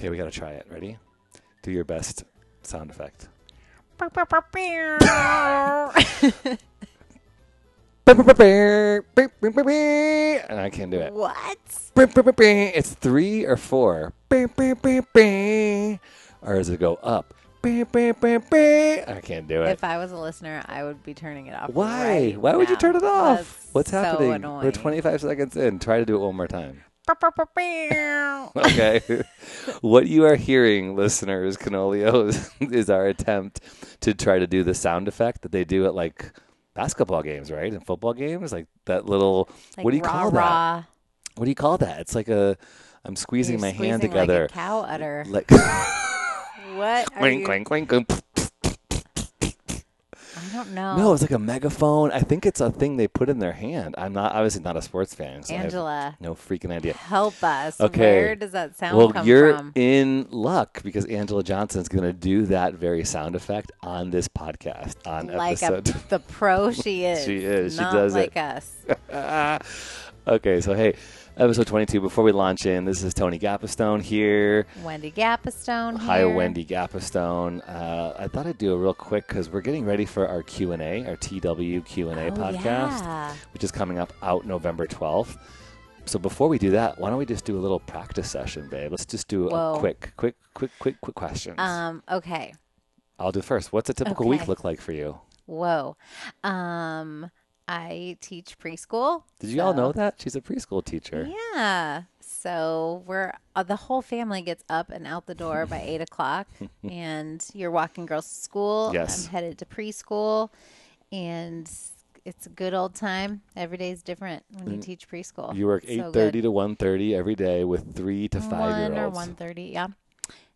Okay, we gotta try it. Ready? Do your best sound effect. And I can't do it. what? It's three or four. Or does it go up? I can't do it. If I was a listener, I would be turning it off. Why? right Why would you turn it off? That's What's happening? annoying. We're 25 seconds in. Try to do it one more time. Okay. what you are hearing, listeners, Canolio, is, is our attempt to try to do the sound effect that they do at like basketball games, right? And football games, like that little. Like what do you rah, call that? What do you call that? It's like a. I'm squeezing You're my hand together. Like a cow udder. Like what? Are clink, you- clink, clink, clink. I don't know. No, it's like a megaphone. I think it's a thing they put in their hand. I'm not obviously not a sports fan, so Angela, no freaking idea. help us. Okay. Where does that sound Well, you're from? in luck because Angela Johnson's going to do that very sound effect on this podcast on like episode. a, the pro she is. She is. She does like it. us. okay, so hey, episode 22. Before we launch in, this is Tony Gapastone here. Wendy Gapastone. Hi, here. Wendy Gapastone. Uh, I thought I'd do a real quick because we're getting ready for our Q and A, our TW Q and A Oh, podcast, yeah. which is coming up out November 12th. So before we do that, why don't we just do a little practice session, babe? Let's just do a quick, quick, quick, quick, quick questions. Um. Okay. I'll do first. What's a typical Okay. week look like for you? Whoa. Um. I teach preschool. Did you all know that she's a preschool teacher? Yeah. So we're uh, the whole family gets up and out the door by eight o'clock, and you're walking girls to school. Yes. I'm headed to preschool, and it's a good old time. Every day is different when you teach preschool. Mm. You work So eight thirty to one thirty every day with three to five one year or olds. one thirty. Yeah,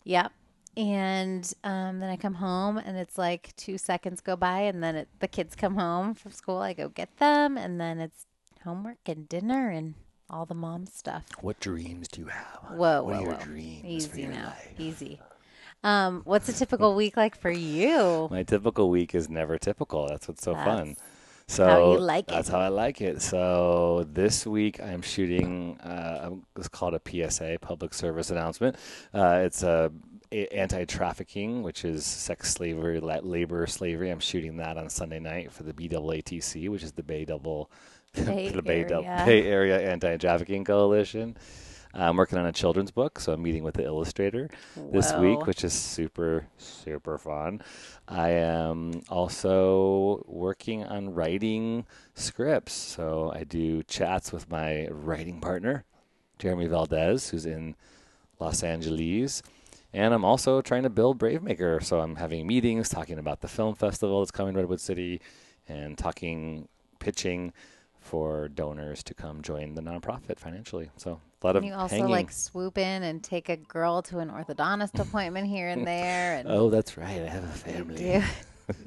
yep. And um, then I come home, and it's like two seconds go by, and then it, the kids come home from school. I go get them, and then it's homework and dinner and all the mom stuff. What dreams do you have? Whoa, what whoa, are your whoa. dreams for Easy your now, life? easy. Um, what's a typical week like for you? My typical week is never typical. That's what's so fun. So how you like that's it. how I like it. So this week I'm shooting. Uh, it's called a PSA, public service announcement. Uh, it's a anti-trafficking, which is sex slavery, labor slavery. I'm shooting that on Sunday night for the BAATC, which is the Bay Double, Bay the Bay, Dou- Area. Bay Area Anti-Trafficking Coalition. I'm working on a children's book, so I'm meeting with the illustrator this week, which is super, super fun. I am also working on writing scripts. So I do chats with my writing partner, Jeremy Valdez, who's in Los Angeles. And I'm also trying to build Bravemaker. So I'm having meetings talking about the film festival that's coming to Redwood City and talking, pitching for donors to come join the nonprofit financially. So a lot of And you also hanging. like swoop in and take a girl to an orthodontist appointment here and there, and oh, that's right. I have a you family. do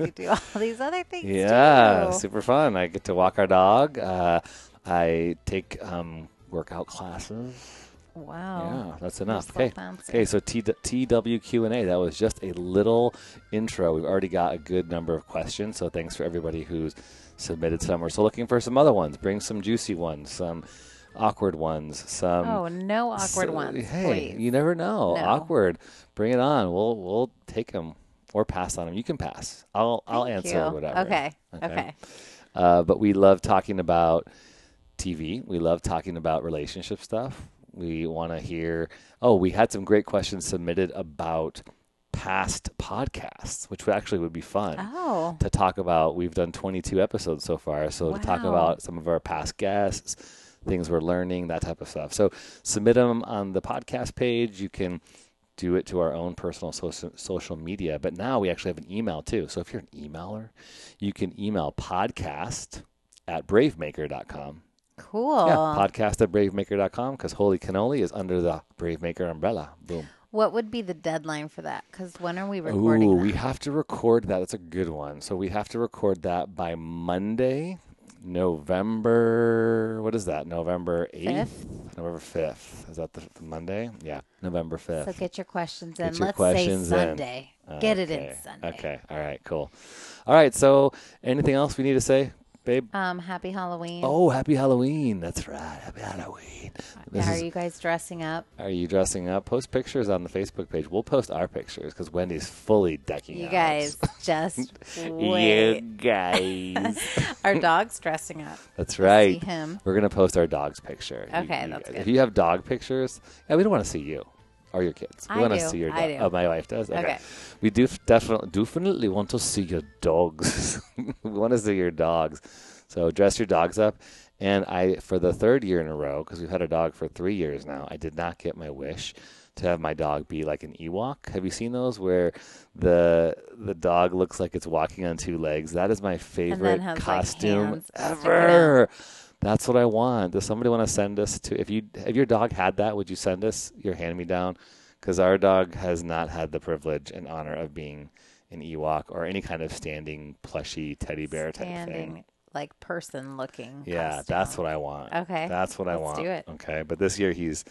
you do all these other things Yeah, too. super fun. I get to walk our dog. Uh, I take um, workout classes. Wow. Yeah, that's enough. Okay. Okay, so T- TWQ and A. That was just a little intro. We've already got a good number of questions. So thanks for everybody who's submitted some. We're still looking for some other ones. Bring some juicy ones, some awkward ones, some. Oh, no awkward so- ones, Hey, please. you never know. No. Awkward. Bring it on. We'll we'll take them or pass on them. You can pass. I'll I'll answer you. whatever. Okay. Okay. Uh, but we love talking about TV. We love talking about relationship stuff. We want to hear. Oh, we had some great questions submitted about past podcasts, which would actually would be fun Oh. to talk about. We've done 22 episodes so far, so to talk about some of our past guests, things we're learning, that type of stuff. So submit them on the podcast page. You can do it to our own personal social, social media. But now we actually have an email too. So if you're an emailer, you can email podcast at bravemaker.com. Cool. Yeah, podcast at bravemaker.com because Holy Cannoli is under the Bravemaker umbrella. Boom. what would be the deadline for that? Because when are we recording? Ooh, that? we have to record that. That's a good one. So we have to record that by Monday, November. What is that? November eighth, November fifth. Is that the, the Monday? Yeah, November fifth. So get your questions in. Your Let's questions say in. Sunday. Get it in Sunday. Okay. All right. Cool. All right. So anything else we need to say? Babe? Um, happy Halloween. Oh, happy Halloween. That's right. Happy Halloween. This Are is- you guys dressing up? are you dressing up? Post pictures on the Facebook page. We'll post our pictures because Wendy's fully decking You out. guys just You wait. guys. Our dog's dressing up. That's See right. him. We're gonna post our dog's picture. You- Okay, you that's guys- good. If you have dog pictures, yeah, we don't want to see you or your kids. We I want to do. see your dog. I do. Oh, my wife does. Okay. Okay. We do definitely definitely want to see your dogs. we want to see your dogs. So dress your dogs up. And I, for the third year in a row, because we've had a dog for three years now, I did not get my wish to have my dog be like an Ewok. Have you seen those where the the dog looks like it's walking on two legs? That is my favorite like, costume sticking ever. That's what I want. Does somebody want to send us to? If you if your dog had that, would you send us your hand me down? Because our dog has not had the privilege and honor of being an Ewok or any kind of standing plushy teddy bear type Standing thing. like person looking. Yeah, that's what I want. Okay, that's what I let's want. do it. Okay, but this year he's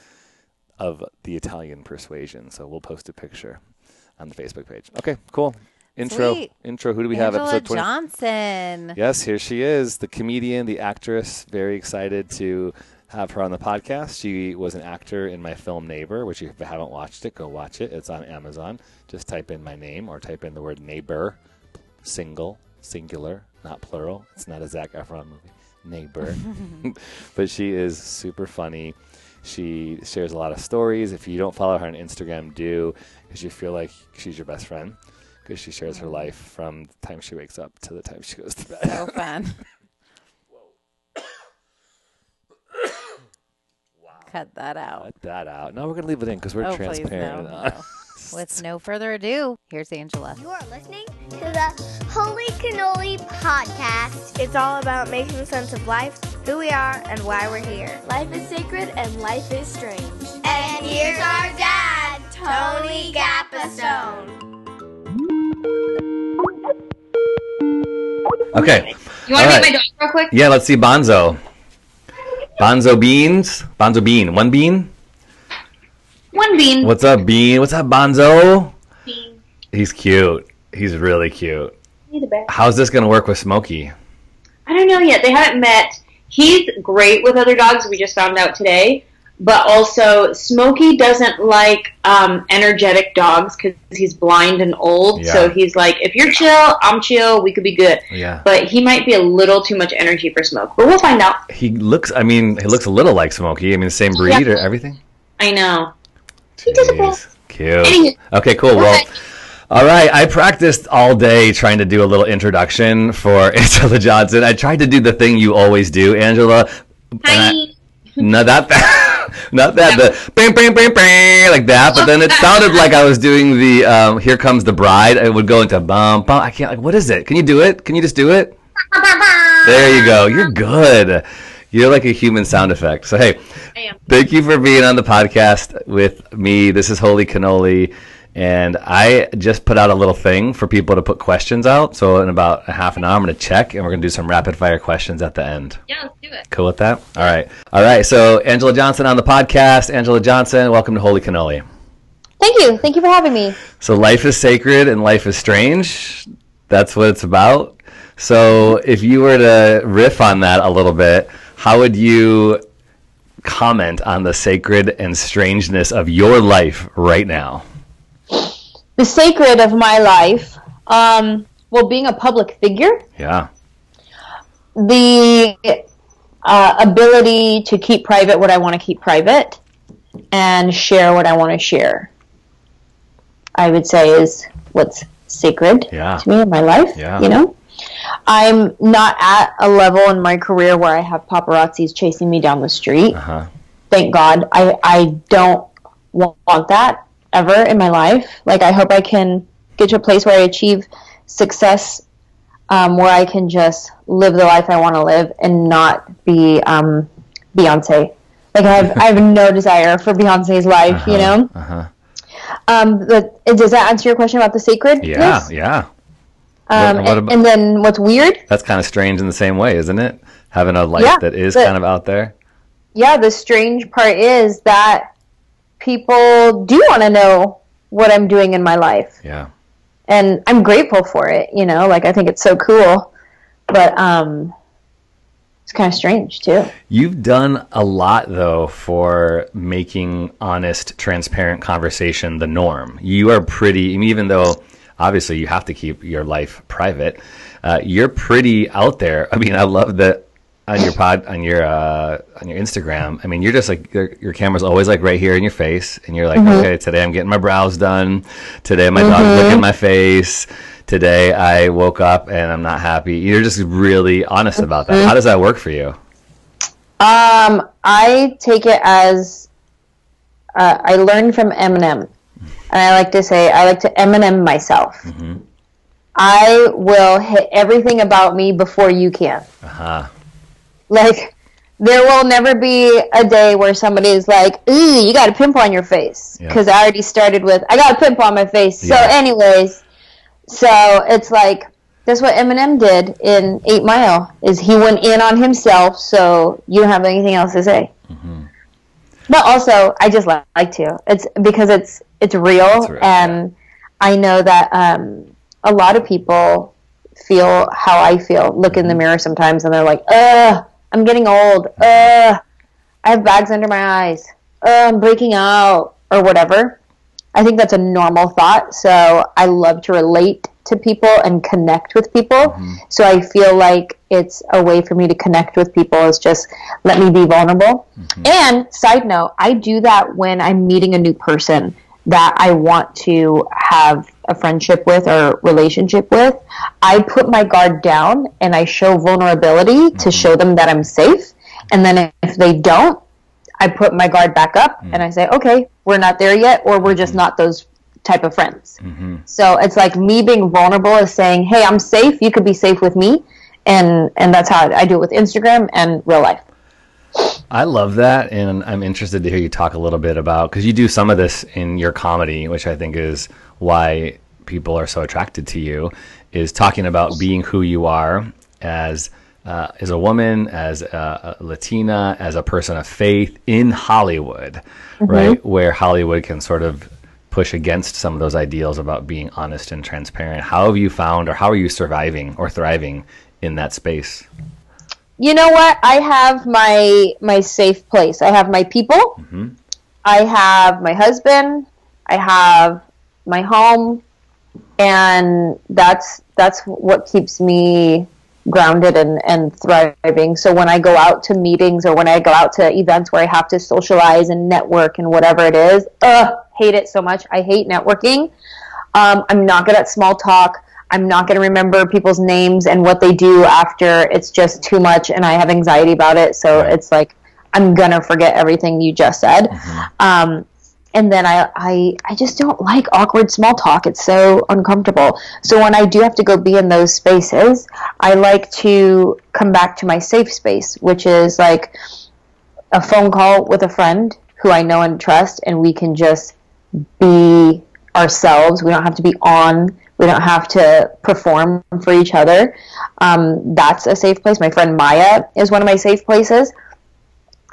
of the Italian persuasion, so we'll post a picture on the Facebook page. Okay, cool. Intro, Sweet. intro. Who do we have? Angela Episode twenty. Johnson. Yes, here she is, the comedian, the actress. Very excited to have her on the podcast. She was an actor in my film Neighbor, which if you haven't watched it, go watch it. It's on Amazon. Just type in my name or type in the word neighbor, single, singular, not plural. It's not a Zac Efron movie. Neighbor. but she is super funny. She shares a lot of stories. If you don't follow her on Instagram, do because you feel like she's your best friend because she shares her life from the time she wakes up to the time she goes to bed. So fun. Cut that out. Cut that out. No, we're gonna leave it in because we're Oh, please, transparent. no, no. With no further ado, here's Angela. You are listening to the Holy Cannoli podcast. It's all about making sense of life, who we are, and why we're here. Life is sacred and life is strange. And here's our dad, Tony Gapastone. Okay. You want to right. meet my dog real quick? Yeah, let's see Bonzo. Bonzo Beans. Bonzo Bean. One bean. One bean. What's up, Bean? What's up, Bonzo? bean? He's cute. He's really cute. He's. How's this gonna work with Smokey? I don't know yet. They haven't met. He's great with other dogs. We just found out today. But also, Smokey doesn't like um, energetic dogs because he's blind and old. Yeah. So he's like, if you're chill, I'm chill. We could be good. Yeah. But he might be a little too much energy for Smoke. But we'll find out. He looks. I mean, he looks a little like Smokey. I mean, the same breed Yeah. or everything. I know. Jeez. does Cute. Anywho. Okay, cool. Well, all right. I practiced all day trying to do a little introduction for Angela Johnson. I tried to do the thing you always do, Angela. and I- Hi. not that bad. Not that the bang bang bang bang like that. But then it sounded like I was doing the um, "Here Comes the Bride." It would go into bum bum. I can't. Like, what is it? Can you do it? Can you just do it? There you go. You're good. You're like a human sound effect. So hey, thank you for being on the podcast with me. This is Holy Cannoli. And I just put out a little thing for people to put questions out. So in about a half an hour, I'm going to check and we're going to do some rapid fire questions at the end. Yeah, let's do it. Cool with that? All right. All right. So Angela Johnson on the podcast. Angela Johnson, welcome to Holy Cannoli. Thank you. Thank you for having me. So life is sacred and life is strange. That's what it's about. So if you were to riff on that a little bit, how would you comment on the sacred and strangeness of your life right now? The sacred of my life, um, well, being a public figure, Yeah. the uh, ability to keep private what I want to keep private and share what I want to share, I would say is what's sacred Yeah. to me in my life. Yeah. You know, I'm not at a level in my career where I have paparazzis chasing me down the street. Uh-huh. thank God. I, I don't want that ever in my life. Like, I hope I can get to a place where I achieve success um, where I can just live the life I want to live and not be um, Beyonce. Like, I have, I have no desire for Beyonce's life, you know? Uh-huh. Um, but does that answer your question about the sacred? Yeah. Yeah. Um, What- what and, about- and then what's weird? That's kind of strange in the same way, isn't it? Having a life Yeah, that is but- kind of out there. yeah, the strange part is that people do want to know what I'm doing in my life. Yeah. And I'm grateful for it, you know, like I think it's so cool. But um it's kind of strange too. You've done a lot though for making honest, transparent conversation the norm. You are pretty, I mean, even though obviously you have to keep your life private. Uh, you're pretty out there. I mean, I love that on your pod on your uh, on your Instagram. I mean, you're just like your, your camera's always like right here in your face, and you're like, okay, today I'm getting my brows done. Today my dog's looking at my face. Today I woke up and I'm not happy. You're just really honest about that. How does that work for you? Um, I take it as uh, I learned from Eminem, and I like to say I like to Eminem myself. I will hit everything about me before you can. Uh-huh. Like, there will never be a day where somebody's like, "Ooh, you got a pimple on your face," Yeah. because I already started with, "I got a pimple on my face." So, anyways, so it's like that's what Eminem did in Eight Mile. Is he went in on himself, so you don't have anything else to say. Mm-hmm. But also, I just li- like to. It's because it's it's real, It's real, and I know that um, a lot of people feel how I feel. Look in the mirror sometimes, and they're like, "Ugh, I'm getting old. Ugh, I have bags under my eyes. Ugh, I'm breaking out, or whatever." I think that's a normal thought. So I love to relate to people and connect with people. Mm-hmm. So I feel like it's a way for me to connect with people is just let me be vulnerable. Mm-hmm. And side note, I do that when I'm meeting a new person that I want to have a friendship with or relationship with. I put my guard down and I show vulnerability to mm-hmm. show them that I'm safe. And then if they don't, I put my guard back up mm-hmm. and I say, okay, we're not there yet, or we're just mm-hmm. not those type of friends. So it's like me being vulnerable is saying, hey, I'm safe. You could be safe with me. And, and that's how I do it with Instagram and real life. I love that, and I'm interested to hear you talk a little bit about because you do some of this in your comedy, which I think is why people are so attracted to you. Is talking about being who you are as uh, as a woman, as a, a Latina, as a person of faith in Hollywood, right? Where Hollywood can sort of push against some of those ideals about being honest and transparent. How have you found, or how are you surviving or thriving in that space? You know what? I have my my safe place. I have my people. I have my husband. I have my home. And that's that's what keeps me grounded and, and thriving. So when i go out to meetings or when i go out to events where i have to socialize and network and whatever it is ugh hate it so much. I hate networking. Um, I'm not good at small talk. I'm not going to remember people's names and what they do after. It's just too much, and I have anxiety about it. So Right. it's like I'm gonna forget everything you just said. Um, and then I, I, I just don't like awkward small talk. It's so uncomfortable. So when I do have to go be in those spaces, I like to come back to my safe space, which is like a phone call with a friend who I know and trust, and we can just be ourselves. We don't have to be on. We don't have to perform for each other. Um, that's a safe place. My friend Maya is one of my safe places.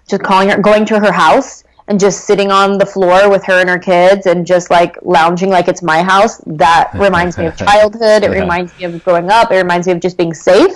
Just calling her, going to her house and just sitting on the floor with her and her kids and just like lounging like it's my house. That reminds me of childhood. It Yeah. reminds me of growing up. It reminds me of just being safe.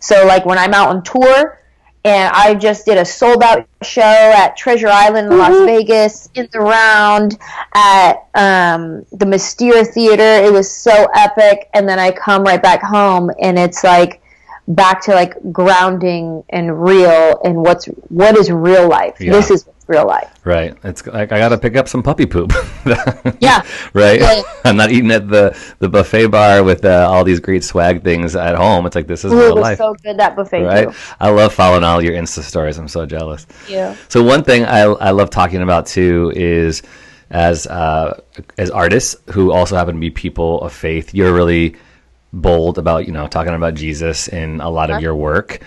So like when I'm out on tour and I just did a sold out show at Treasure Island in Las Vegas in the round at um, the Mystere Theater. It was so epic. And then I come right back home and it's like back to like grounding and real and what's what is real life. Yeah. This is real life. Right. It's like I got to pick up some puppy poop. Yeah. right. Yeah. I'm not eating at the the buffet bar with uh, all these great swag things at home. It's like this is Ooh, it real was life. so good that buffet right. too. I love following all your Insta stories. I'm so jealous. Yeah. So one thing I I love talking about too is as uh, as artists who also happen to be people of faith. You're really bold about you know talking about Jesus in a lot of your work.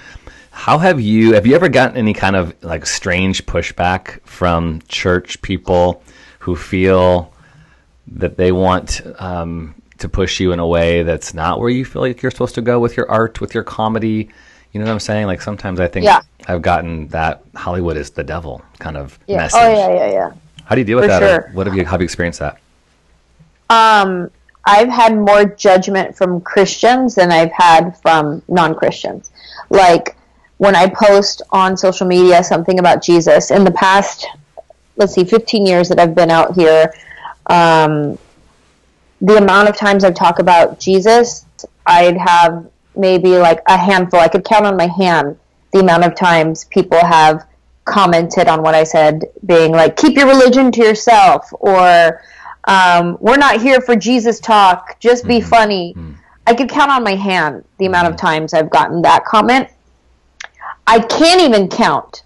How have you have you ever gotten any kind of like strange pushback from church people who feel that they want um, to push you in a way that's not where you feel like you're supposed to go with your art, with your comedy? You know what I'm saying? Like sometimes I think Yeah. I've gotten that Hollywood is the devil kind of Yeah. message. Oh yeah, yeah, yeah. How do you deal with For that? or sure. What have you how have you experienced that? Um, I've had more judgment from Christians than I've had from non Christians. Like, when I post on social media something about Jesus in the past, let's see, 15 years that I've been out here, um, the amount of times I've talked about Jesus, I'd have maybe like a handful. I could count on my hand the amount of times people have commented on what I said, being like, keep your religion to yourself, or um, we're not here for Jesus talk, just be funny. I could count on my hand the amount of times I've gotten that comment. I can't even count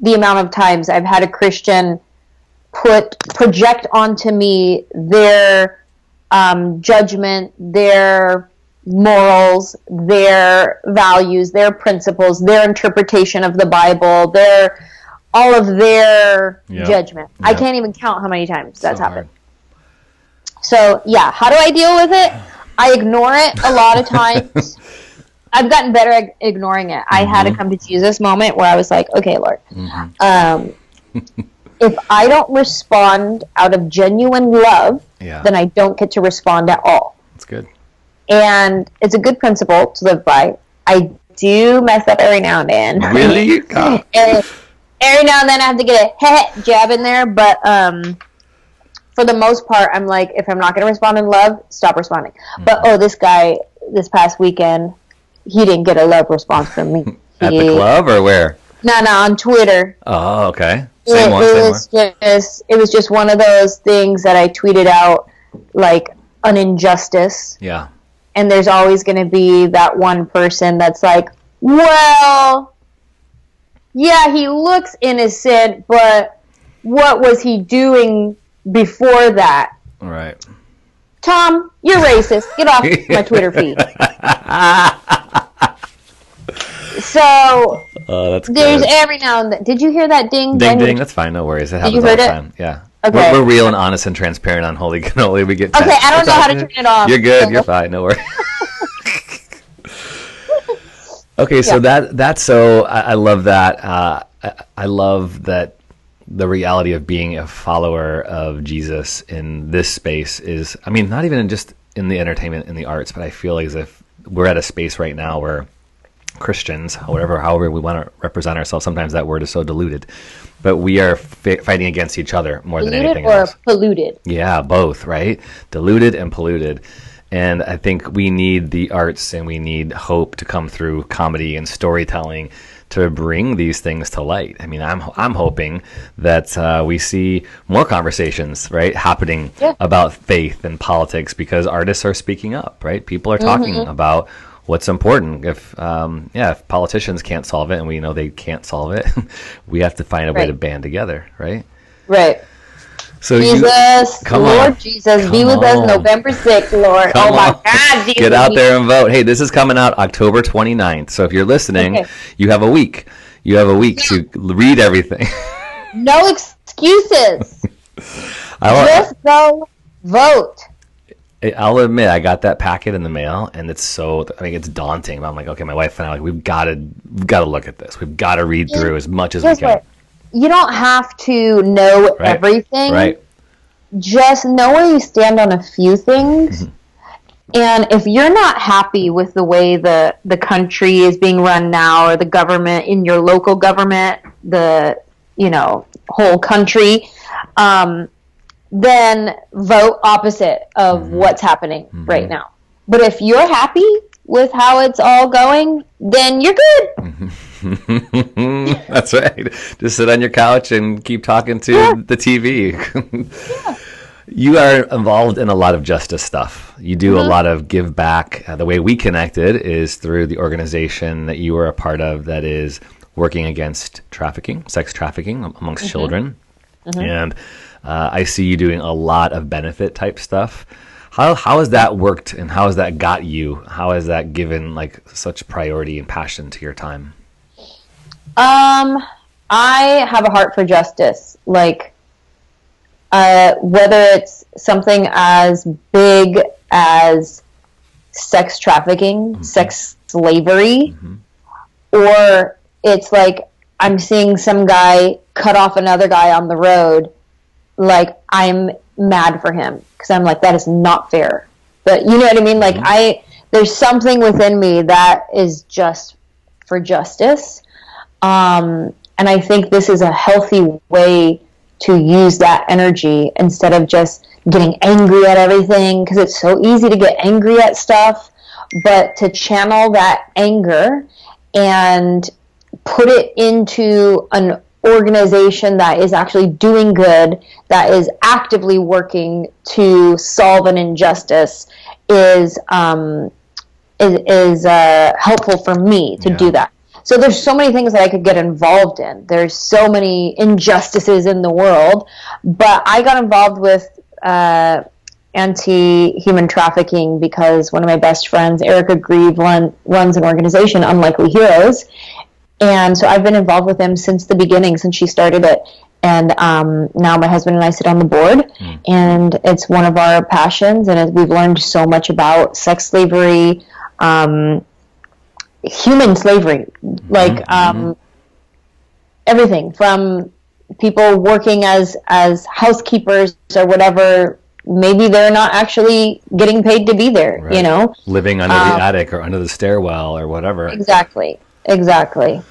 the amount of times I've had a Christian put project onto me their um, judgment, their morals, their values, their principles, their interpretation of the Bible, their all of their Yep. judgment. I can't even count how many times that's So happened. So yeah, how do I deal with it? I ignore it a lot of times. I've gotten better at ignoring it. I had a Mm-hmm. come to Jesus moment where I was like, okay, Lord, um, if I don't respond out of genuine love, Yeah. then I don't get to respond at all. That's good. And it's a good principle to live by. I do mess up every now and then. Really? Every now and then I have to get a heh jab in there, but um, for the most part, I'm like, if I'm not going to respond in love, stop responding. But Mm-hmm. oh, this guy this past weekend, he didn't get a love response from me. At the club or where? No, no, on Twitter. Oh, okay. Same it, one, it same one. was just it was just one of those things that I tweeted out like an injustice, Yeah. and there's always going to be that one person that's like, well, yeah, he looks innocent, but what was he doing before that? All right. Tom, you're racist. Get off my Twitter feed. So Oh, that's there's good. every now and then. Did you hear that ding? Ding When- ding. That's fine. No worries. It happens you all heard the it? time. Yeah. Okay. We're, we're real and honest and transparent on Holy Cannoli. We get. Okay. I don't It's know how to turn it off. You're good. so- You're fine. No worries. okay, so Yeah. that that's so I, I love that. Uh, I, I love that the reality of being a follower of Jesus in this space is. I mean, not even just in the entertainment in the arts, but I feel as if we're at a space right now where Christians, whatever, however we want to represent ourselves, sometimes that word is so diluted, but we are fi- fighting against each other more than anything else Diluted anything or else. polluted? Yeah, both, right? Diluted and polluted. And I think we need the arts and we need hope to come through comedy and storytelling to bring these things to light. I mean, I'm I'm hoping that uh, we see more conversations, right, happening Yeah. about faith and politics because artists are speaking up, right? People are talking Mm-hmm. about what's important. If um, yeah, if politicians can't solve it, and we know they can't solve it, we have to find a way to band together, right? Right. So you- Jesus, come Lord on. Jesus, be Come with us. November 6th, Lord. Come oh my on. God, Jesus. Get out there and vote. Hey, this is coming out October 29th. So if you're listening, Okay. you have a week. You have a week to read everything. No excuses. I, wa- Just go vote. I'll admit, I got that packet in the mail, and it's so. I mean, it's daunting. But I'm like, okay, my wife and I, like, we've got to, we've got to look at this. We've got to read through as much as we can. what? You don't have to know Right. everything. Right. Just know where you stand on a few things. Mm-hmm. And if you're not happy with the way the, the country is being run now, or the government in your local government, the you know whole country, um, then vote opposite of Mm-hmm. what's happening right now. But if you're happy with how it's all going, then you're good. That's right. Just sit on your couch and keep talking to Yeah. the TV. yeah. You are involved in a lot of justice stuff. You do a lot of give back. Uh, the way we connected is through the organization that you were a part of that is working against trafficking, sex trafficking am- amongst children. And uh, I see you doing a lot of benefit type stuff. How, how has that worked and how has that got you? How has that given like such priority and passion to your time? Um, I have a heart for justice. Like, uh, whether it's something as big as sex trafficking, sex slavery, or it's like I'm seeing some guy cut off another guy on the road, like I'm mad for him because I'm like that is not fair. But you know what I mean? Like I there's something within me that is just for justice. Um, and I think this is a healthy way to use that energy instead of just getting angry at everything because it's so easy to get angry at stuff, but to channel that anger and put it into an organization that is actually doing good, that is actively working to solve an injustice, is um, is, is uh, helpful for me to Yeah. do that. So there's so many things that I could get involved in. There's so many injustices in the world, but I got involved with uh, anti-human trafficking because one of my best friends, Erica Greve, run, runs an organization, Unlikely Heroes, and so I've been involved with them since the beginning, since she started it. And um, now my husband and I sit on the board, and it's one of our passions. And we've learned so much about sex slavery, um, human slavery, like um, everything from people working as as housekeepers or whatever. Maybe they're not actually getting paid to be there. You know, Living under Um, the attic or under the stairwell or whatever. exactly, exactly.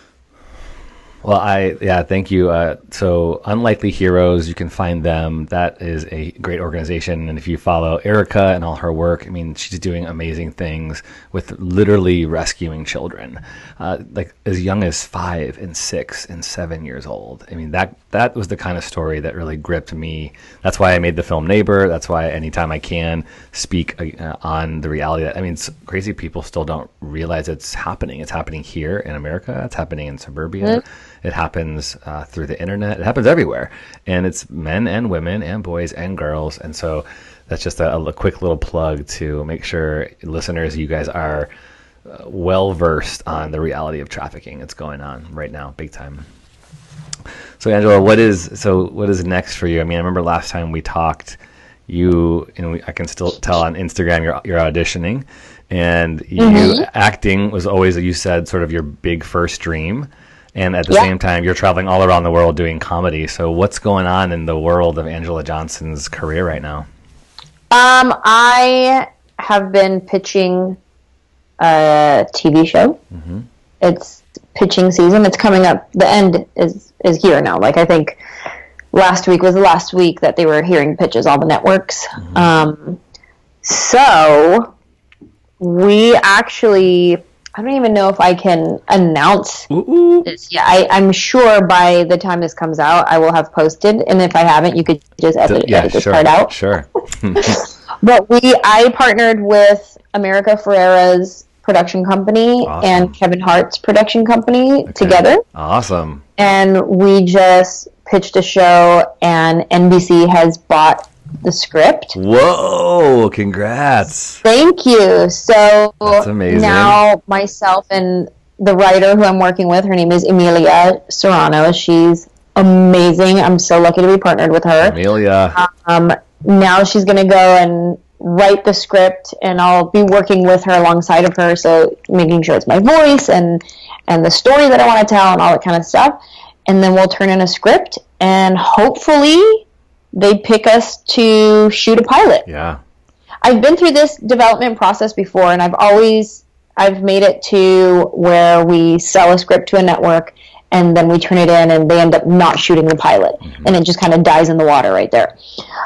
Well, I yeah, thank you. Uh, so, Unlikely Heroes, you can find them. That is a great organization, and if you follow Erica and all her work, I mean, she's doing amazing things with literally rescuing children, uh, like as young as five and six and seven years old. I mean, that that was the kind of story that really gripped me. That's why I made the film Neighbor. That's why anytime I can speak uh, on the reality that I mean, crazy people still don't realize it's happening. It's happening here in America. It's happening in suburbia. It happens uh, through the internet. It happens everywhere, and it's men and women and boys and girls. And so that's just a, a quick little plug to make sure listeners, you guys are uh, well versed on the reality of trafficking that's going on right now, big time. So Angela, what is so what is next for you? I mean, I remember last time we talked, you and we, I can still tell on Instagram you're you're auditioning, and you acting was always you said sort of your big first dream, and at the Yeah. same time you're traveling all around the world doing comedy. So what's going on in the world of Angela Johnson's career right now? Um, I have been pitching a TV show. It's pitching season. It's coming up. The end is is here now. Like I think last week was the last week that they were hearing pitches, all the networks. Um, so we actually. I don't even know if I can announce this yet. I, I'm sure by the time this comes out, I will have posted. And if I haven't, you could just edit, yeah, edit this sure, part out. sure. But we, I partnered with America Ferrera's production company Awesome. and Kevin Hart's production company together, Awesome. and we just pitched a show, and NBC has bought the script. Whoa! Congrats. Thank you. So That's amazing. now myself and the writer who I'm working with, her name is Emilia Serrano. She's amazing. I'm so lucky to be partnered with her. Amelia. um, now she's going to go and write the script and i'll be working with her alongside of her so making sure it's my voice and and the story that i want to tell and all that kind of stuff and then we'll turn in a script and hopefully they pick us to shoot a pilot yeah. I've been through this development process before, and I've always I've made it to where we sell a script to a network, and then we turn it in, and they end up not shooting the pilot, and it just kind of dies in the water right there.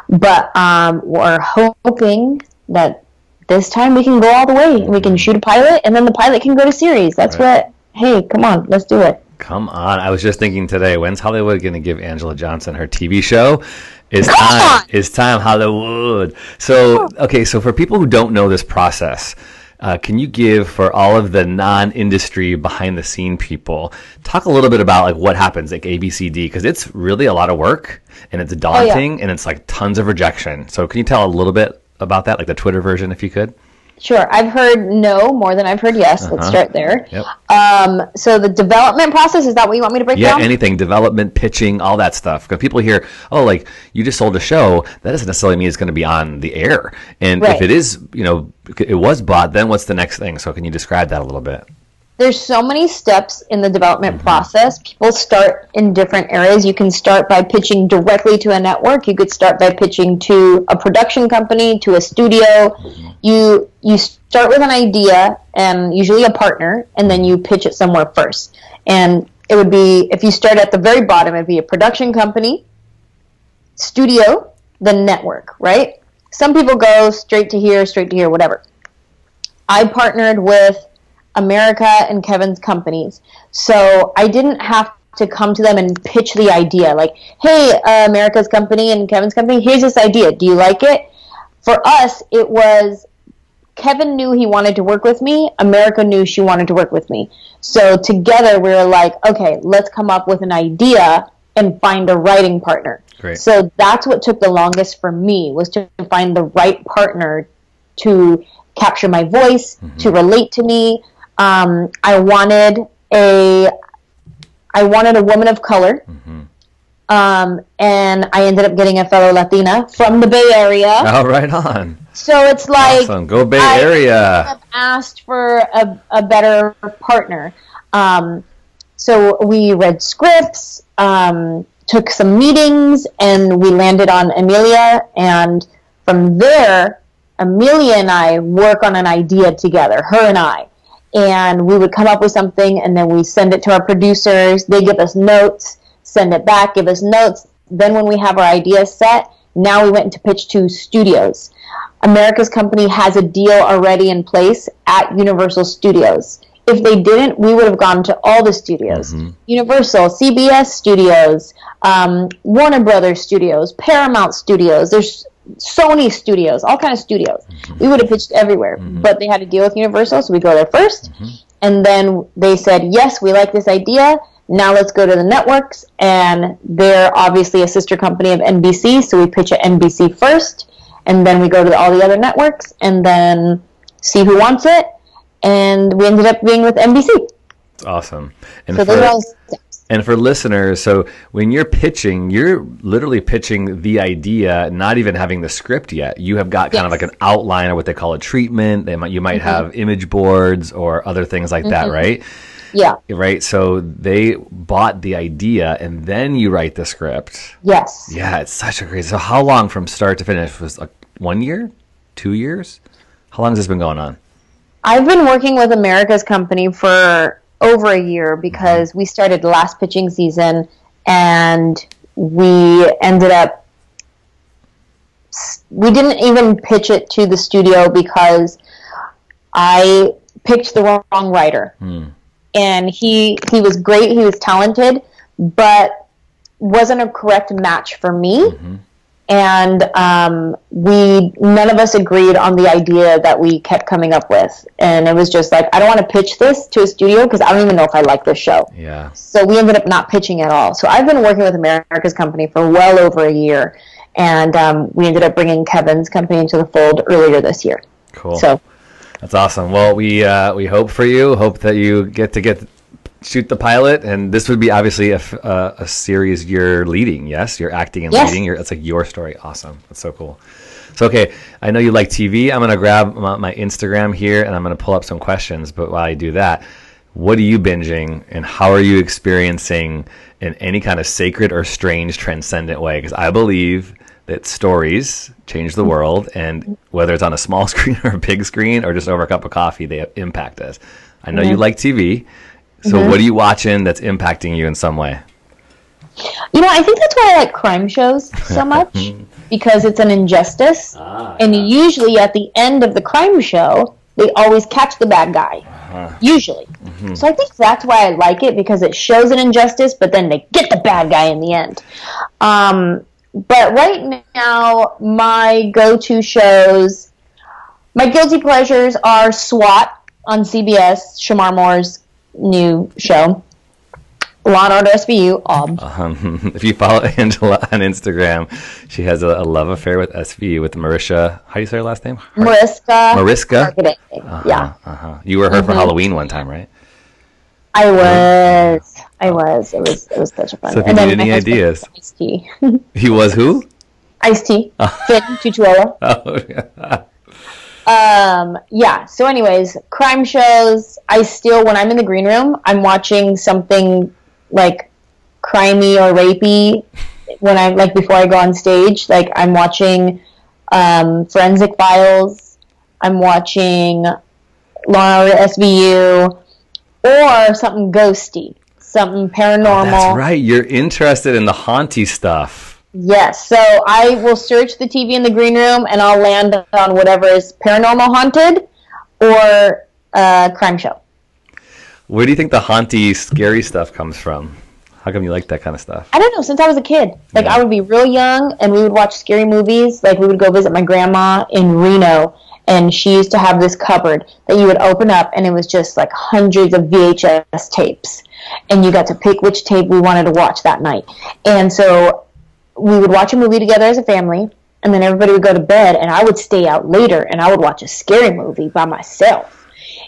But um, we're hoping that this time we can go all the way, and we can shoot a pilot, and then the pilot can go to series. That's what. Hey, come on, let's do it. Come on. I was just thinking today, when's Hollywood going to give Angela Johnson her TV show? It's time. on! It's time, Hollywood. So, okay, so for people who don't know this process, uh, can you give for all of the non-industry behind the scene people talk a little bit about like what happens like ABCD because it's really a lot of work and it's daunting and it's like tons of rejection. So can you tell a little bit about that, like the Twitter version, if you could? Sure, I've heard no more than I've heard yes. Let's start there. Yep. Um, so the development process is that what you want me to break Yeah, down? Yeah, anything, development, pitching, all that stuff. Because people hear, oh, like you just sold a show, that doesn't necessarily mean it's going to be on the air. And if it is, you know, it was bought, then what's the next thing? So can you describe that a little bit? There's so many steps in the development process. People start in different areas. You can start by pitching directly to a network. You could start by pitching to a production company, to a studio. You you start with an idea and usually a partner, and then you pitch it somewhere first. And it would be if you start at the very bottom, it'd be a production company, studio, then network, right? Some people go straight to here, straight to here, whatever. I partnered with America and Kevin's companies, so I didn't have to come to them and pitch the idea like, "Hey, uh, America's company and Kevin's company, here's this idea. Do you like it?" For us, it was Kevin knew he wanted to work with me. America knew she wanted to work with me. So together we were like, okay, let's come up with an idea and find a writing partner. Great. So that's what took the longest for me was to find the right partner to capture my voice, to relate to me. Um, I wanted a I wanted a woman of color. Um, and I ended up getting a fellow Latina from the Bay Area. Oh, right on. So it's like Awesome. Go Bay I- Area. asked for a, a better partner. Um, so we read scripts, um, took some meetings, and we landed on Amelia. And from there, Amelia and I work on an idea together, her and I. And we would come up with something, and then we send it to our producers. They give us notes, send it back, give us notes. Then, when we have our ideas set, now we went to pitch to studios. America's company has a deal already in place at Universal Studios. If they didn't, we would have gone to all the studios Universal, CBS Studios, um, Warner Brothers Studios, Paramount Studios. There's Sony Studios, all kind of studios. We would have mm-hmm. pitched everywhere, mm-hmm. but they had to deal with Universal, so we go there 1st mm-hmm. And then they said, yes, we like this idea. Now let's go to the networks. And they're obviously a sister company of NBC, so we pitch at NBC first. And then we go to all the other networks and then see who wants it. And we ended up being with NBC. It's awesome. And So those for, all steps. And for listeners, so when you're pitching, you're literally pitching the idea, not even having the script yet. You have got kind of like an outline or what they call a treatment. They might you might mm-hmm. have image boards or other things like that, mm-hmm. right? Yeah. Right. So they bought the idea and then you write the script. Yes. Yeah, it's such a great. So how long from start to finish was like one year, two years? How long has this been going on? I've been working with America's company for over a year because we started last pitching season and we ended up we didn't even pitch it to the studio because I picked the wrong writer. Hmm. And he he was great, he was talented, but wasn't a correct match for me mm-hmm. And um, we none of us agreed on the idea that we kept coming up with and it was just like i don't want to pitch this to a studio because i don't even know if i like this show Yeah. so we ended up not pitching at all so i've been working with america's company for well over a year and um, we ended up bringing kevin's company into the fold earlier this year Cool. so That's awesome. Well, we uh, we hope for you. Hope that you get to get shoot the pilot, and this would be obviously a, uh, a series you're leading. Yes, you're acting and Yes. leading. You're, it's like your story. Awesome. That's so cool. So okay, I know you like TV. I'm gonna grab my, my Instagram here, and I'm gonna pull up some questions. But while I do that, what are you binging, and how are you experiencing in any kind of sacred or strange, transcendent way? Because I believe that stories change the world, and whether it's on a small screen or a big screen or just over a cup of coffee, they impact us. I know you like TV, so mm-hmm. what are you watching that's impacting you in some way? you know i think that's why i like crime shows so much because it's an injustice. Ah. And usually at the end of the crime show they always catch the bad guy. Uh-huh. Usually. Mm-hmm. So i think that's why i like it because it shows an injustice but then they get the bad guy in the end. Um, but right now my go-to shows my guilty pleasures are swat on cbs shemar moore's new show law and order svu ob Um, if you follow Angela on Instagram, she has a, a love affair with SVU with Marisha. How do you say her last name? mariska Mariska. marketing yeah Uh-huh. You were her for Halloween one time, right? I was. I was. It was. It was such a fun. So if you need any ideas. Ice tea. He was who? Ice-T. Finn Tutuola. Oh, yeah. Um. Yeah. So, anyways, crime shows. I still, when I'm in the green room, I'm watching something like crimey or rapey. When I'm like before I go on stage, like I'm watching um, Forensic Files. I'm watching Law SVU or something ghosty. something paranormal. That's right. You're interested in the haunty stuff. Yes. So I will search the TV in the green room and I'll land on whatever is paranormal haunted or uh, crime show. Where do you think the haunty, scary stuff comes from? How come you like that kind of stuff? I don't know. Since I was a kid, like Yeah. I would be real young, and we would watch scary movies. Like we would go visit my grandma in Reno, and she used to have this cupboard that you would open up, and it was just like hundreds of VHS tapes, and you got to pick which tape we wanted to watch that night. And so we would watch a movie together as a family, and then everybody would go to bed, and I would stay out later, and I would watch a scary movie by myself.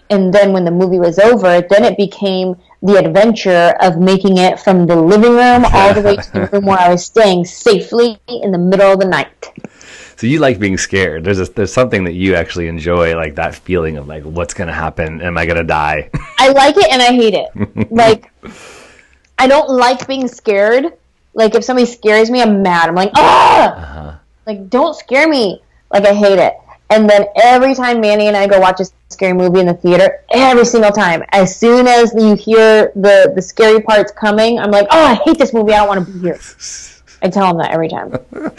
And then when the movie was over, then it became the adventure of making it from the living room all the way to the room where I was staying safely in the middle of the night. So you like being scared. There's a, there's something that you actually enjoy, like that feeling of like, what's gonna happen? Am I gonna die? I like it and I hate it. like, I don't like being scared. Like, if somebody scares me, I'm mad. I'm like, ah! Like, don't scare me. Like, I hate it. And then every time Manny and I go watch a scary movie in the theater, every single time, as soon as you hear the, the scary parts coming, I'm like, oh, I hate this movie. I don't want to be here. I tell him that every time.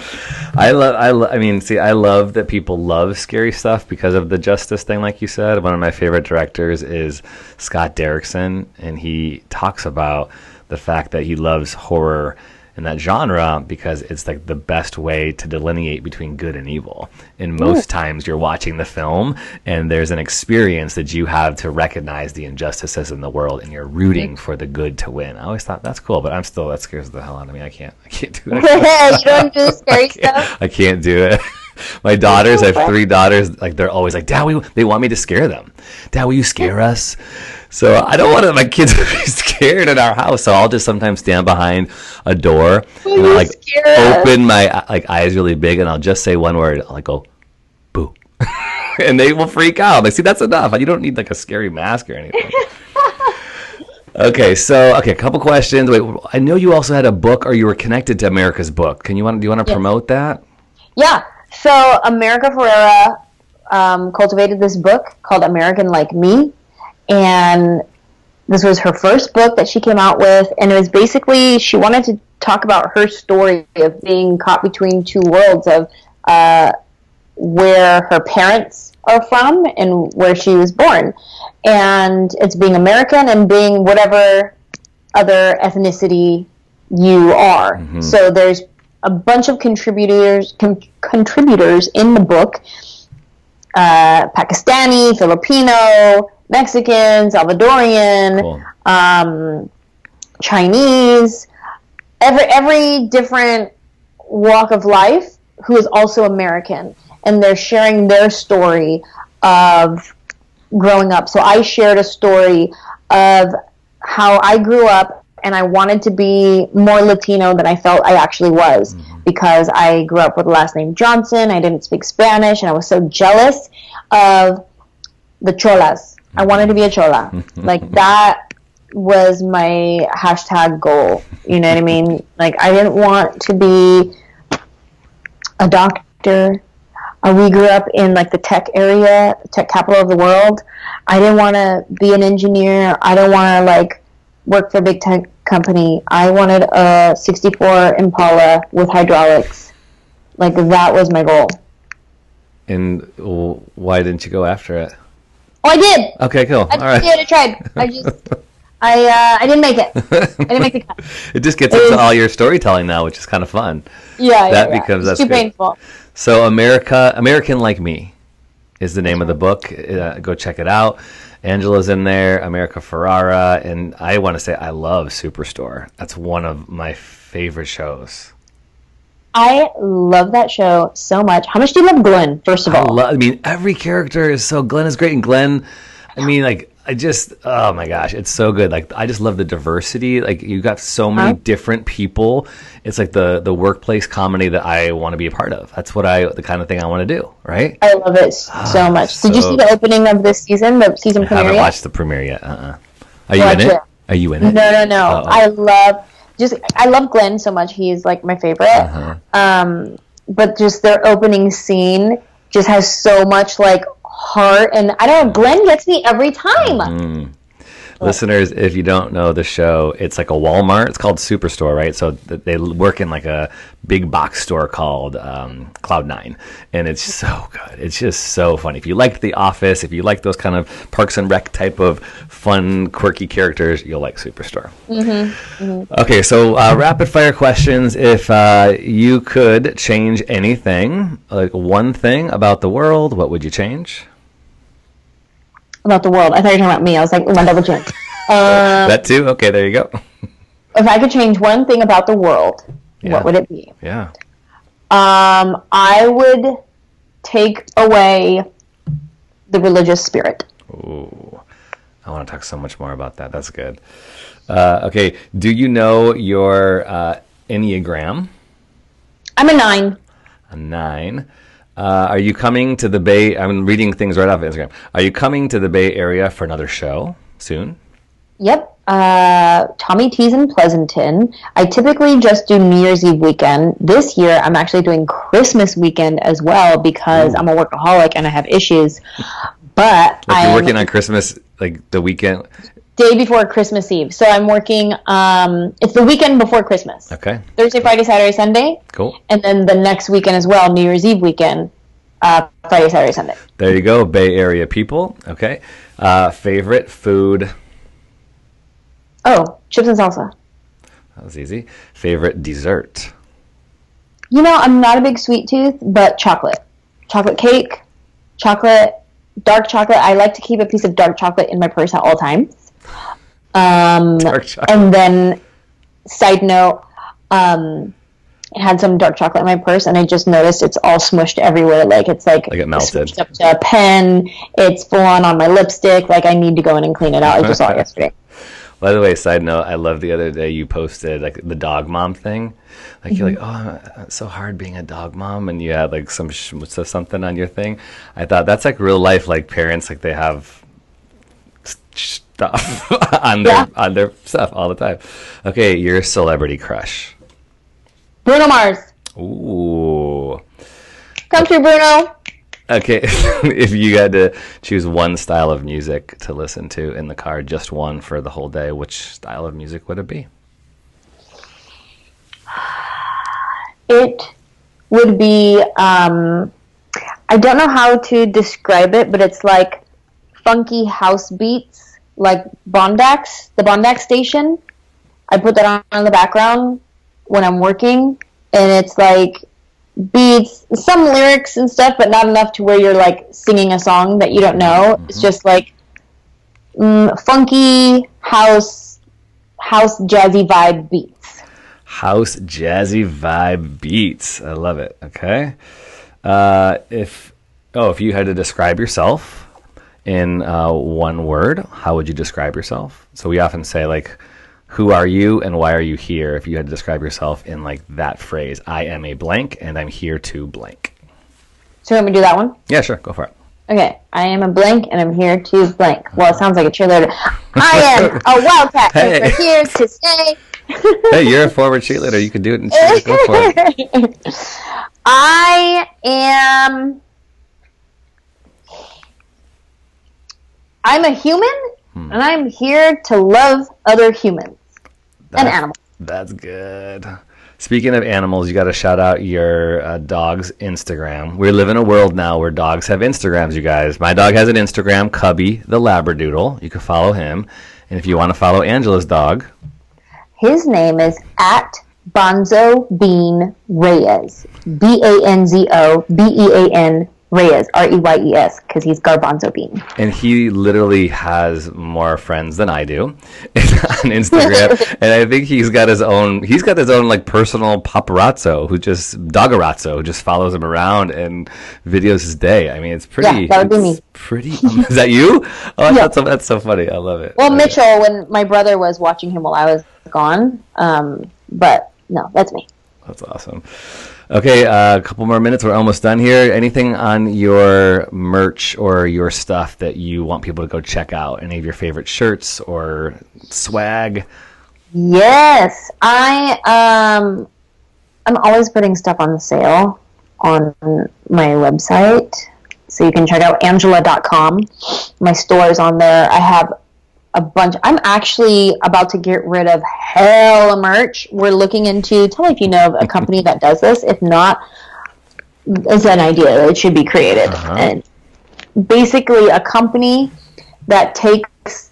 I love. I. Lo- I mean, see, I love that people love scary stuff because of the justice thing, like you said. One of my favorite directors is Scott Derrickson, and he talks about the fact that he loves horror in that genre because it's like the best way to delineate between good and evil. And most times you're watching the film and there's an experience that you have to recognize the injustices in the world and you're rooting for the good to win. I always thought that's cool, but I'm still that scares the hell out of me. I can't I can't do that. you don't do scary stuff? I can't do it. My daughters, I have three daughters. Like they're always like, "Dad, we, they want me to scare them. Dad, will you scare us?" So I don't want my kids to be scared in our house. So I'll just sometimes stand behind a door and I'll, like open my like eyes really big, and I'll just say one word. I'll like go, "Boo," and they will freak out. Like, see, that's enough. You don't need like a scary mask or anything. Okay, so okay, a couple questions. Wait, I know you also had a book, or you were connected to America's Book. Can you want? Do you want to Yes. promote that? Yeah. So America Ferrera um, cultivated this book called American Like Me, and this was her first book that she came out with, and it was basically she wanted to talk about her story of being caught between two worlds of uh, where her parents are from and where she was born, and it's being American and being whatever other ethnicity you are. So there's a bunch of contributors con- contributors in the book. Uh, Pakistani, Filipino, Mexican, Salvadorian, Cool. um, Chinese, every every different walk of life who is also American, and they're sharing their story of growing up. So I shared a story of how I grew up and I wanted to be more Latino than I felt I actually was because I grew up with the last name Johnson. I didn't speak Spanish and I was so jealous of the cholas. I wanted to be a chola. like that was my hashtag goal. You know what I mean? Like I didn't want to be a doctor. Uh, we grew up in like the tech area, tech capital of the world. I didn't want to be an engineer. I don't want to like work for a big tech company. I wanted a 64 Impala with hydraulics. Like that was my goal. And why didn't you go after it? Oh, I did. Okay, cool. I All right. did. I tried. I just, I, uh, I didn't make it. I didn't make the cut. It just gets into all your storytelling now, which is kind of fun. Yeah, That yeah, yeah. becomes- It's that's too good. painful. So, America, American Like Me is the name of the book. Uh, go check it out. Angela's in there, America Ferrera, and I want to say I love Superstore. That's one of my favorite shows. I love that show so much. How much do you love Glenn? First of I all, love. I mean, every character is so. Glenn is great, and Glenn. I mean, like, I just. Oh my gosh, it's so good. Like, I just love the diversity. Like, you got so many Huh? different people. It's like the the workplace comedy that I want to be a part of. That's what I the kind of thing I want to do. Right. I love it so much. Did you see the opening of this season, the season premiere. I haven't yet? watched the premiere yet. Uh. uh Are you Watch in it? it. Are you in it? No, no, no. Uh-oh. I love just I love Glenn so much. He's like my favorite. Uh-huh. Um, but just their opening scene just has so much like heart, and I don't know. Glenn gets me every time. Mm-hmm. Listeners, if you don't know the show, it's like a Walmart. It's called Superstore, right? So they work in like a big box store called um, Cloud Nine, and it's so good. It's just so funny. If you like The Office, if you like those kind of Parks and Rec type of fun, quirky characters, you'll like Superstore. Okay, so uh, rapid fire questions. If uh, you could change anything, like one thing about the world, what would you change? About the world. I thought you were talking about me. I was like, "My double chin. Uh, that too. Okay, there you go. if I could change one thing about the world, Yeah. what would it be? Yeah. Um, I would take away the religious spirit. Ooh, I want to talk so much more about that. That's good. Uh, okay, do you know your uh, Enneagram? I'm a nine. A nine. Uh, are you coming to the Bay? I'm reading things right off of Instagram. Are you coming to the Bay Area for another show soon? Yep. Uh, Tommy T's in Pleasanton. I typically just do New Year's Eve weekend. This year, I'm actually doing Christmas weekend as well because I'm a workaholic and I have issues. But Like I you're am working on Christmas, like the weekend. Day before Christmas Eve. So I'm working. Um, it's the weekend before Christmas. Okay, Thursday, Friday, Saturday, Sunday, cool. and then the next weekend as well, New Year's Eve weekend, uh, Friday, Saturday, Sunday. There you go, Bay Area people. Okay, uh, favorite food. Oh, chips and salsa. That was easy. Favorite dessert. You know, I'm not a big sweet tooth, but chocolate. Chocolate cake, chocolate, dark chocolate. I like to keep a piece of dark chocolate in my purse at all times. Um, Dark chocolate. and then, side note, um, I had some dark chocolate in my purse, and I just noticed it's all smushed everywhere. Like it's like, Like it melted. up to a pen. It's full on on my lipstick. Like I need to go in and clean it out. I just saw it yesterday. By the way, side note, I love the other day you posted like the dog mom thing. Like you're like, oh, it's so hard being a dog mom, and you had like some sh- so- something on your thing. I thought that's like real life, like parents, like they have stuff on their Yeah. on their stuff all the time. Okay, your celebrity crush. Bruno Mars, Ooh. come through, Bruno. Okay, if you had to choose one style of music to listen to in the car, just one for the whole day, which style of music would it be? it would be um, I don't know how to describe it, but it's like funky house beats, like Bondax, the Bondax station. I put that on in the background when I'm working, and it's like beats, some lyrics and stuff, but not enough to where you're like singing a song that you don't know. It's just like mm, funky house, house jazzy vibe beats. House jazzy vibe beats. I love it. Okay. Uh, if oh, if you had to describe yourself in uh, one word, how would you describe yourself? So we often say like, "Who are you and why are you here?" If you had to describe yourself in like that phrase, "I am a blank and I'm here to blank." So let me do that one. Yeah, sure, go for it. Okay, I am a blank and I'm here to blank. Well, it sounds like a cheerleader. I am a wildcat and Hey. we're here to stay. Hey, you're a forward cheerleader. You can do it and cheer. Go for it. I am. I'm a human Hmm. and I'm here to love other humans and animals. That's good. Speaking of animals, you got to shout out your uh, dog's Instagram. We live in a world now where dogs have Instagrams, you guys. My dog has an Instagram, Cubby the Labradoodle. You can follow him. And if you want to follow Angela's dog, His name is at Banzo Bean Reyes. B A N Z O B E A N Reyes. R E Y E S, because he's Garbanzo Bean. and he literally has more friends than I do on Instagram. and I think he's got his own, he's got his own like personal paparazzo who just, dogarazzo, who just follows him around and videos his day. I mean, it's pretty, Yeah, that would be me. Pretty, is that you? Oh, that's, so, that's so funny. I love it. Well, Okay. Mitchell, when my brother was watching him while I was gone, um, but no, that's me. That's awesome. Okay, uh, a couple more minutes. We're almost done here. Anything on your merch or your stuff that you want people to go check out? Any of your favorite shirts or swag? Yes, I um, I'm always putting stuff on sale on my website, so you can check out Angela.com. My store is on there. I have a bunch. I'm actually about to get rid of hell of merch. We're looking into. Tell me if you know of a company that does this. If not, it's an idea. It should be created. Uh-huh. And basically, a company that takes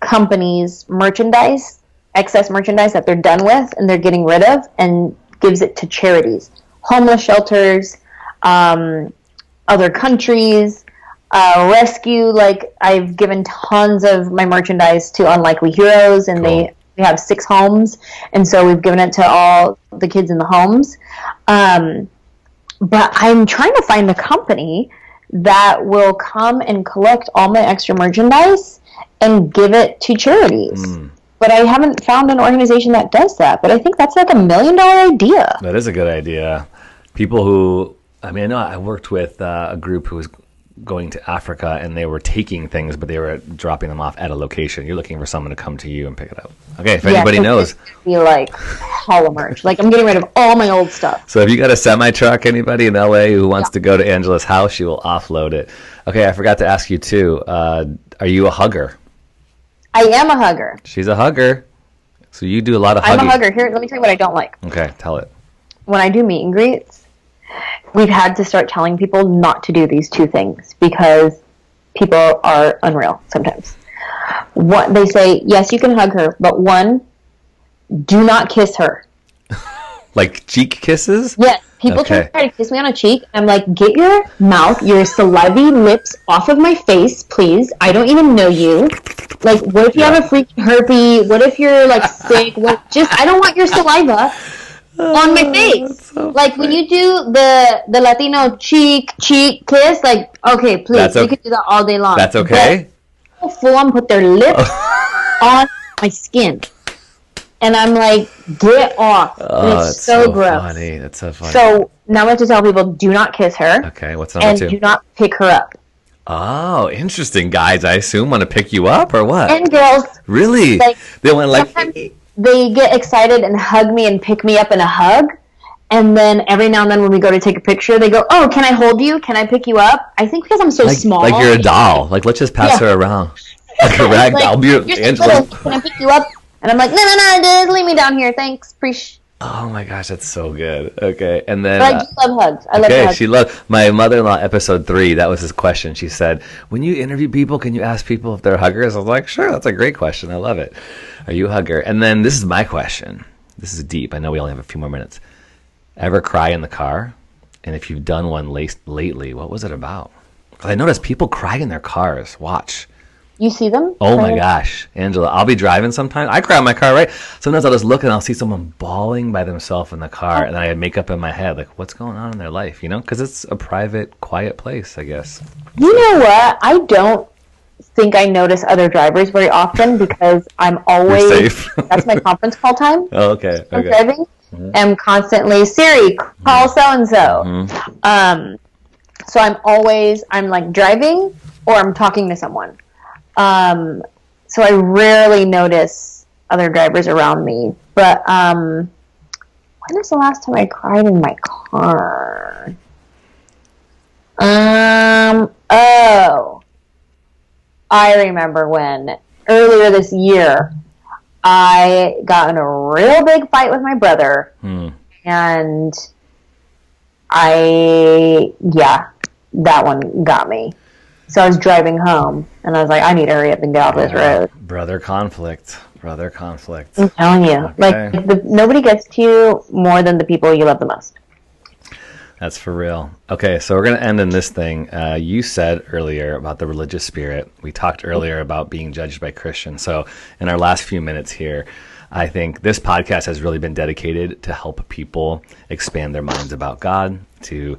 companies' merchandise, excess merchandise that they're done with and they're getting rid of, and gives it to charities, homeless shelters, um, other countries, uh, rescue. Like I've given tons of my merchandise to Unlikely Heroes, and Cool. they we have six homes, and so we've given it to all the kids in the homes. Um, but I'm trying to find a company that will come and collect all my extra merchandise and give it to charities. Hmm. But I haven't found an organization that does that. But I think that's like a million dollar idea. That is a good idea. People who, I mean, I know I worked with uh, a group who was going to Africa and they were taking things, but they were dropping them off at a location. You're looking for someone to come to you and pick it up. Okay, if anybody Yeah, knows. Be like hella merch. Like I'm getting rid of all my old stuff. So if you got a semi truck, anybody in LA who wants to go to Angela's house, she will offload it. Okay, I forgot to ask you too. Uh, are you a hugger? I am a hugger. She's a hugger. So you do a lot of Hugging. I'm a hugger. Here, let me tell you what I don't like. Okay, tell it. when I do meet and greets, we've had to start telling people not to do these two things because people are unreal sometimes. What they say, yes, you can hug her, but one, do not kiss her. Like cheek kisses? Yes, people Okay. try to kiss me on a cheek. I'm like, get your mouth, your salivy lips off of my face, please. I don't even know you. Like, what if you have a freaking herpes? What if you're like sick? What? Just, I don't want your saliva on my oh, face. like when you do the the Latino cheek cheek kiss, like, okay, please, That's you okay. can do that all day long. That's okay? But full on put their lips on my skin. And I'm like, get off. Oh, it's that's so, gross. funny. That's so funny. So now I have to tell people do not kiss her okay, what's number and two? do not pick her up. Oh, interesting. Guys, I assume want to pick you up or what? And girls, really? like, they want to like. They get excited and hug me and pick me up in a hug. And then every now and then when we go to take a picture, they go, "Oh, can I hold you? Can I pick you up?" I think because I'm so Like, small, like you're a doll. Like let's just pass Yeah. her around. Like a rag Like, doll. Be Angela. little. Can I pick you up? And I'm like, "No, no, no, just leave me down here. Thanks, appreciate." Oh my gosh, that's so good. Okay, and then. But I love hugs. I love Okay, hugs. she loved my mother-in-law episode three. That was his question. She said, "When you interview people, can you ask people if they're huggers?" I was like, "Sure, that's a great question. I love it. Are you a hugger?" And then this is my question. This is deep. I know we only have a few more minutes. Ever cry in the car? And if you've done one late, lately, what was it about? Because I noticed people cry in their cars. Watch. You see them? Oh my gosh, Angela, I'll be driving sometimes. I cry in my car, right? Sometimes I'll just look and I'll see someone bawling by themselves in the car, oh. and I make up in my head like, what's going on in their life, you know? Because it's a private, quiet place, I guess. You know what? I don't think I notice other drivers very often because I'm always safe. that's my conference call time. Oh, okay, I'm okay. driving. Mm-hmm. I'm constantly Siri call so and so. Um, so I'm always I'm like driving or I'm talking to someone. Um, so I rarely notice other drivers around me. But um, when was the last time I cried in my car? Um. Oh. I remember when earlier this year I got in a real big fight with my brother, Hmm. and I yeah, that one got me. So I was driving home, and I was like, I need to hurry up and get off this road. Brother conflict. Brother conflict. I'm telling you, like the, nobody gets to you more than the people you love the most. That's for real. Okay, so we're going to end in this thing. Uh, you said earlier about the religious spirit. We talked earlier about being judged by Christians. So, in our last few minutes here, I think this podcast has really been dedicated to help people expand their minds about God, to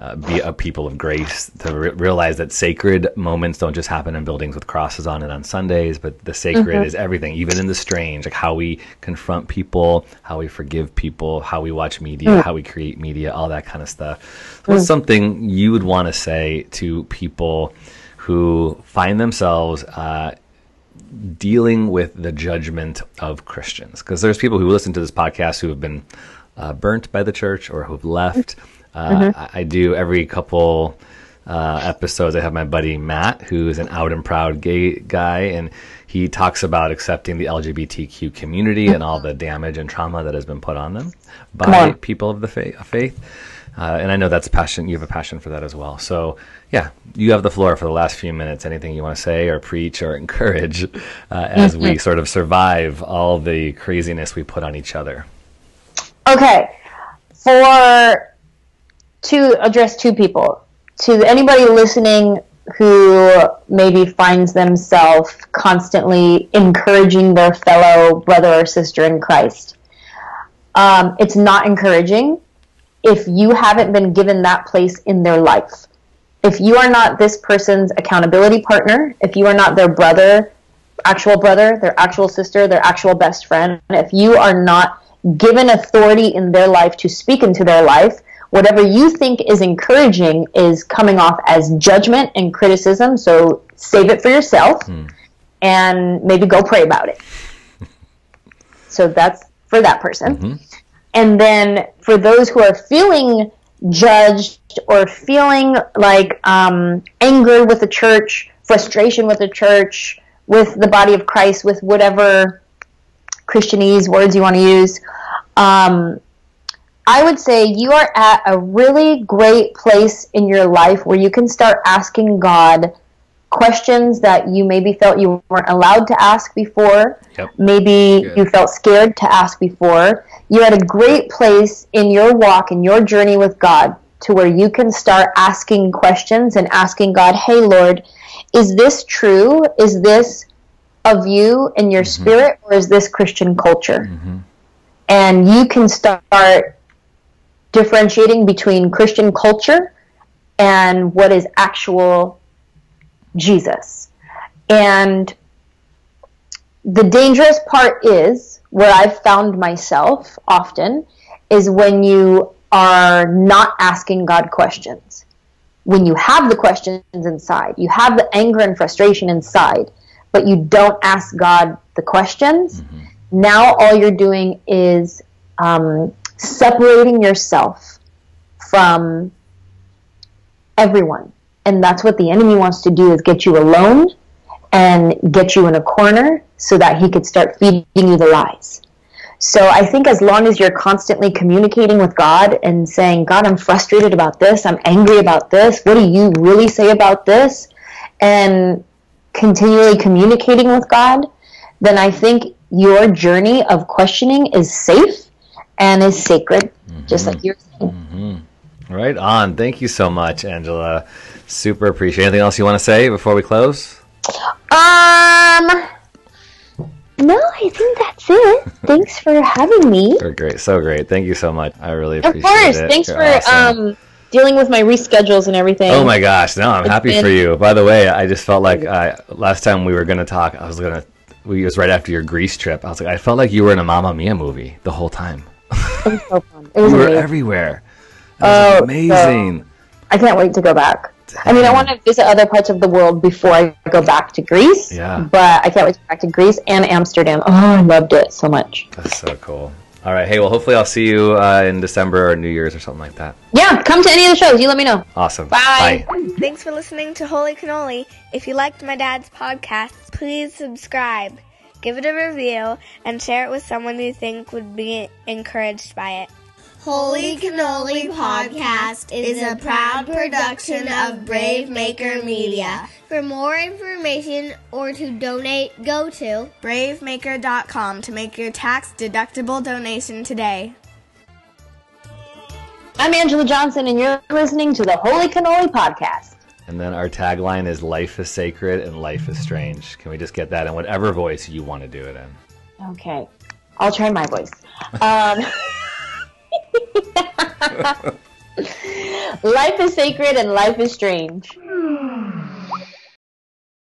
uh, be a people of grace, to re- realize that sacred moments don't just happen in buildings with crosses on it on Sundays, but the sacred is everything, even in the strange, like how we confront people, how we forgive people, how we watch media, how we create media, all that kind of stuff. So what's something you would want to say to people who find themselves uh, dealing with the judgment of Christians. Because there's people who listen to this podcast who have been uh, burnt by the church or who've left. Uh, I, I do every couple uh, episodes, I have my buddy Matt, who is an out and proud gay guy, and he talks about accepting the LGBTQ community and all the damage and trauma that has been put on them by on. people of the faith. Uh, and I know that's passion. You have a passion for that as well. So, yeah, you have the floor for the last few minutes. Anything you want to say or preach or encourage uh, as we sort of survive all the craziness we put on each other. Okay, for to address two people, to anybody listening who maybe finds themselves constantly encouraging their fellow brother or sister in Christ, um, it's not encouraging if you haven't been given that place in their life. If you are not this person's accountability partner, if you are not their brother, actual brother, their actual sister, their actual best friend, if you are not given authority in their life to speak into their life, whatever you think is encouraging is coming off as judgment and criticism. So save it for yourself and maybe go pray about it. so that's for that person. And then for those who are feeling judged or feeling like um, anger with the church, frustration with the church, with the body of Christ, with whatever Christianese words you want to use, um, I would say you are at a really great place in your life where you can start asking God questions that you maybe felt you weren't allowed to ask before. Yep. Maybe Good. you felt scared to ask before. You're at a great place in your walk and your journey with God to where you can start asking questions and asking God, hey, Lord, is this true? Is this of you and your mm-hmm. spirit, or is this Christian culture? Mm-hmm. And you can start differentiating between Christian culture and what is actual Jesus. And the dangerous part is where I've found myself often is when you are not asking God questions. When you have the questions inside, you have the anger and frustration inside, but you don't ask God the questions, now all you're doing is um, separating yourself from everyone. And that's what the enemy wants to do is get you alone and get you in a corner so that he could start feeding you the lies. So I think as long as you're constantly communicating with God and saying, God, I'm frustrated about this, I'm angry about this, what do you really say about this? And continually communicating with God, then I think your journey of questioning is safe and is sacred, just like you're saying. Right on. Thank you so much, Angela. Super appreciate. Anything else you want to say before we close? Um, no, I think that's it. Thanks for having me. You're great. So great. Thank you so much. I really appreciate it. Of course. it. Thanks You're for awesome. um dealing with my reschedules and everything. Oh my gosh! No, I'm happy been- for you. By the way, I just felt like I, last time we were gonna talk, I was gonna. We it was right after your Greece trip. I was like, I felt like you were in a Mamma Mia movie the whole time. It was so fun. It was You were amazing. everywhere. That was Oh, amazing. I can't wait to go back. I mean, I want to visit other parts of the world before I go back to Greece. Yeah. But I can't wait to go back to Greece and Amsterdam. Oh, I loved it so much. That's so cool. All right. Hey, well, hopefully I'll see you uh, in December or New Year's or something like that. Yeah, come to any of the shows. You let me know. Awesome. Bye. Thanks for listening to Holy Cannoli. If you liked my dad's podcast, please subscribe, give it a review, and share it with someone you think would be encouraged by it. Holy Cannoli Podcast is a proud production of Brave Maker Media. For more information or to donate, go to Bravemaker.com to make your tax deductible donation today. I'm Angela Johnson, and you're listening to the Holy Cannoli Podcast. And then our tagline is "Life is sacred and life is strange." Can we just get that in whatever voice you want to do it in? Okay. I'll try my voice. Um, life is sacred and life is strange.